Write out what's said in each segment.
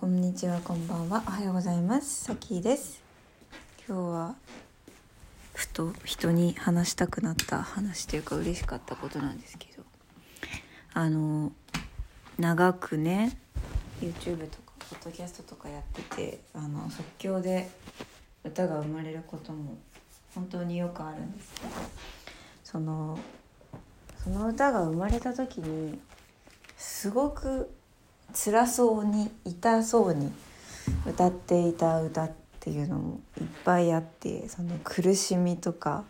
こんにちはこんばんは。おはようございます。さきです。今日はふと人に話したくなった話というか嬉しかったことなんですけど。あの長くね YouTube とかポッドキャストとかやっててあの即興で歌が生まれることも本当によくあるんですけど。そのその歌が生まれた時にすごく辛そうに痛そうに歌っていた歌っていうのもいっぱいあってその苦しみとか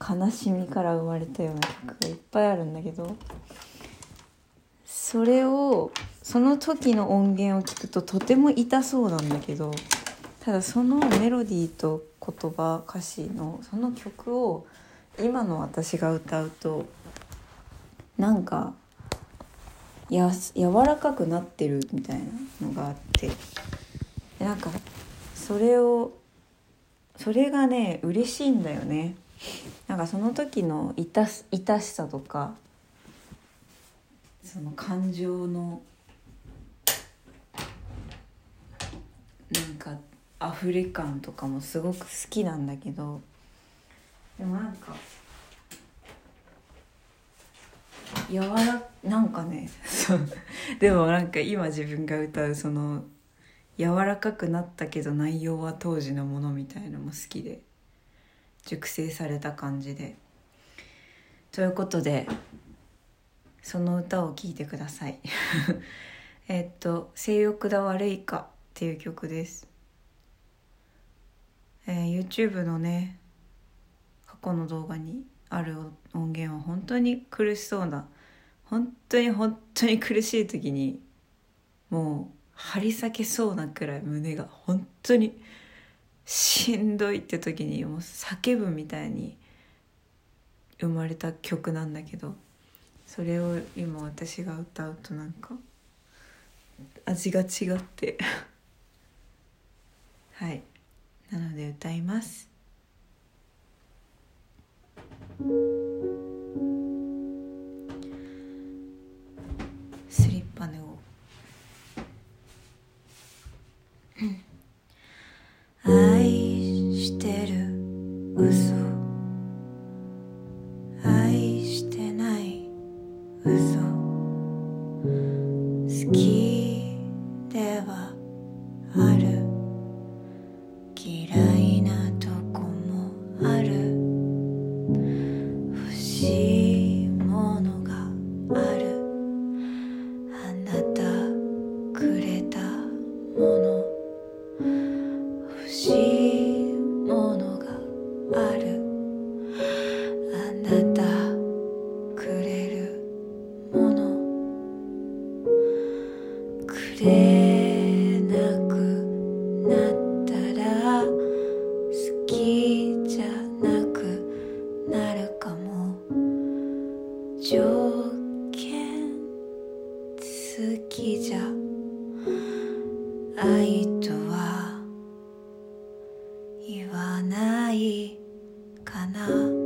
悲しみから生まれたような曲がいっぱいあるんだけどそれをその時の音源を聞くととても痛そうなんだけどただそのメロディーと言葉歌詞のその曲を今の私が歌うとなんかや柔らかくなってるみたいなのがあって。なんかそれをそれがね嬉しいんだよね。なんかその時の痛痛しさとかその感情のなんか溢れ感とかもすごく好きなんだけど。でもなんか柔らなんかねでもなんか今自分が歌うその柔らかくなったけど内容は当時のものみたいのも好きで熟成された感じで。ということでその歌を聴いてください。えっと「性欲だ悪いか」っていう曲です、えー、YouTube のね過去の動画にある音源は本当に苦しそうな本当に本当に苦しい時にもう張り裂けそうなくらい胸が本当にしんどいって時にもう叫ぶみたいに生まれた曲なんだけどそれを今私が歌うとなんか味が違って。はい。なので歌います。スリッパネを愛してる嘘。愛してない嘘。好き言わないかな。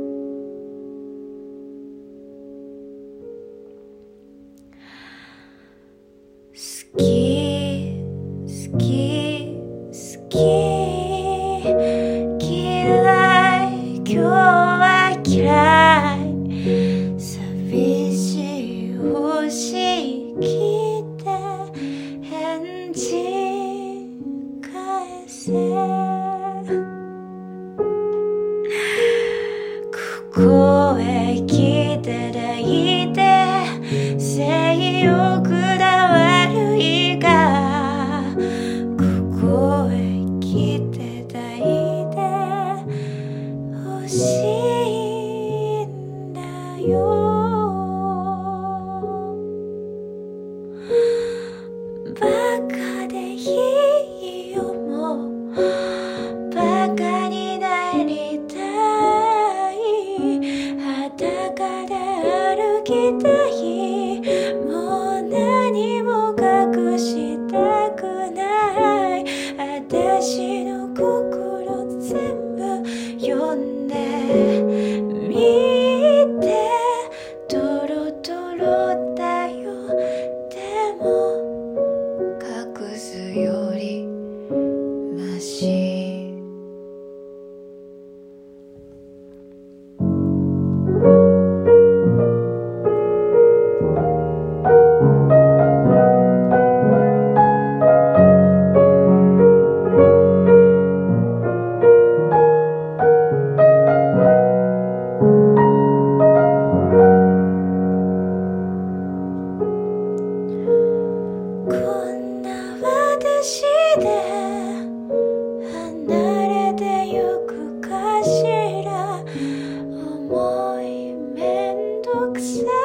ん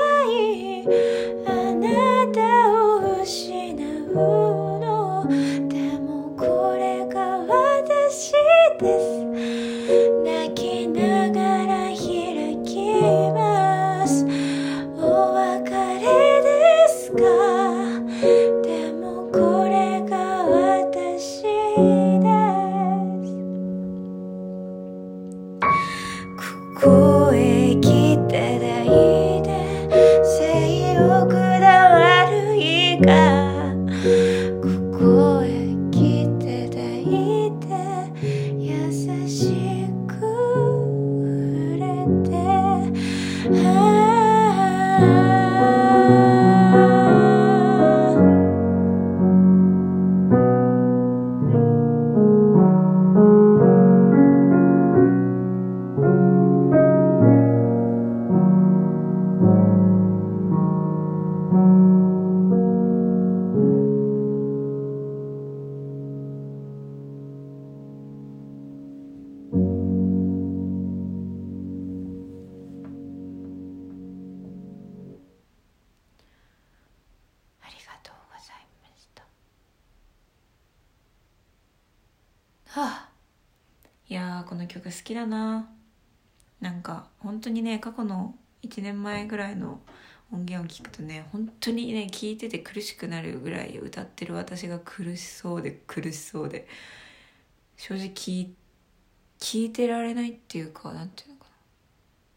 この曲好きだな。なんか本当にね過去の1年前ぐらいの音源を聞くとね本当にね聞いてて苦しくなるぐらい歌ってる私が苦しそうで苦しそうで正直聞いてられないっていうかなんていうのかな。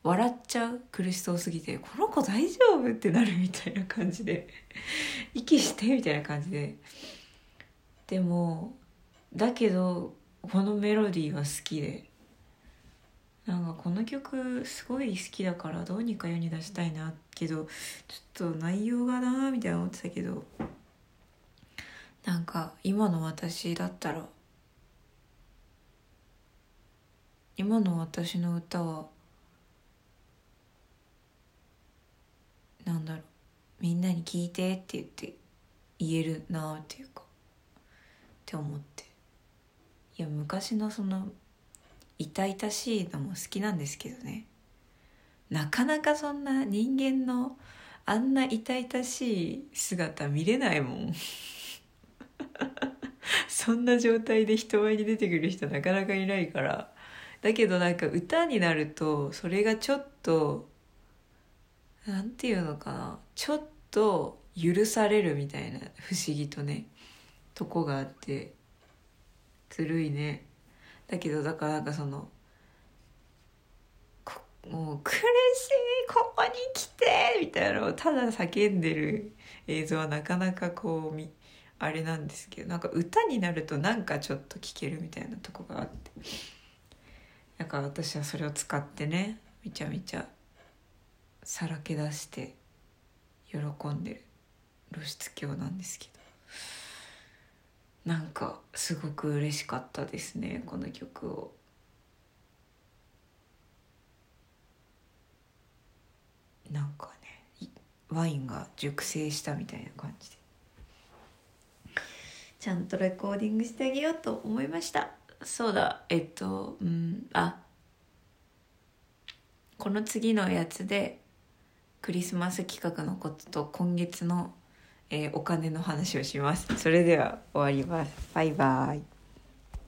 笑っちゃう苦しそうすぎてこの子大丈夫ってなるみたいな感じで 息してみたいな感じで。でもだけどこのメロディーは好きで。なんかこの曲すごい好きだからどうにか世に出したいなけどちょっと内容がなみたいな思ってたけどなんか今の私だったら今の私の歌はなんだろうみんなに聞いてって言って言えるなっていうかって思って。いや昔のその痛々しいのも好きなんですけどね。なかなかそんな人間のあんな痛々しい姿見れないもん。そんな状態で人前に出てくる人なかなかいないから。だけどなんか歌になるとそれがちょっとなんていうのかな。ちょっと許されるみたいな不思議とねとこがあって。ずるいね。だけどだからなんかそのもう苦しいここに来てみたいなのをただ叫んでる映像はなかなかこうみあれなんですけどなんか歌になるとなんかちょっと聴けるみたいなとこがあって。だから私はそれを使ってねめちゃめちゃさらけ出して喜んでる露出狂なんですけど。なんかすごく嬉しかったですねこの曲を。なんかねワインが熟成したみたいな感じで。ちゃんとレコーディングしてあげようと思いました。そうだえっとうんあ。この次のやつでクリスマス企画のことと今月の、えーお金の話をします。それでは終わります。バイバイ。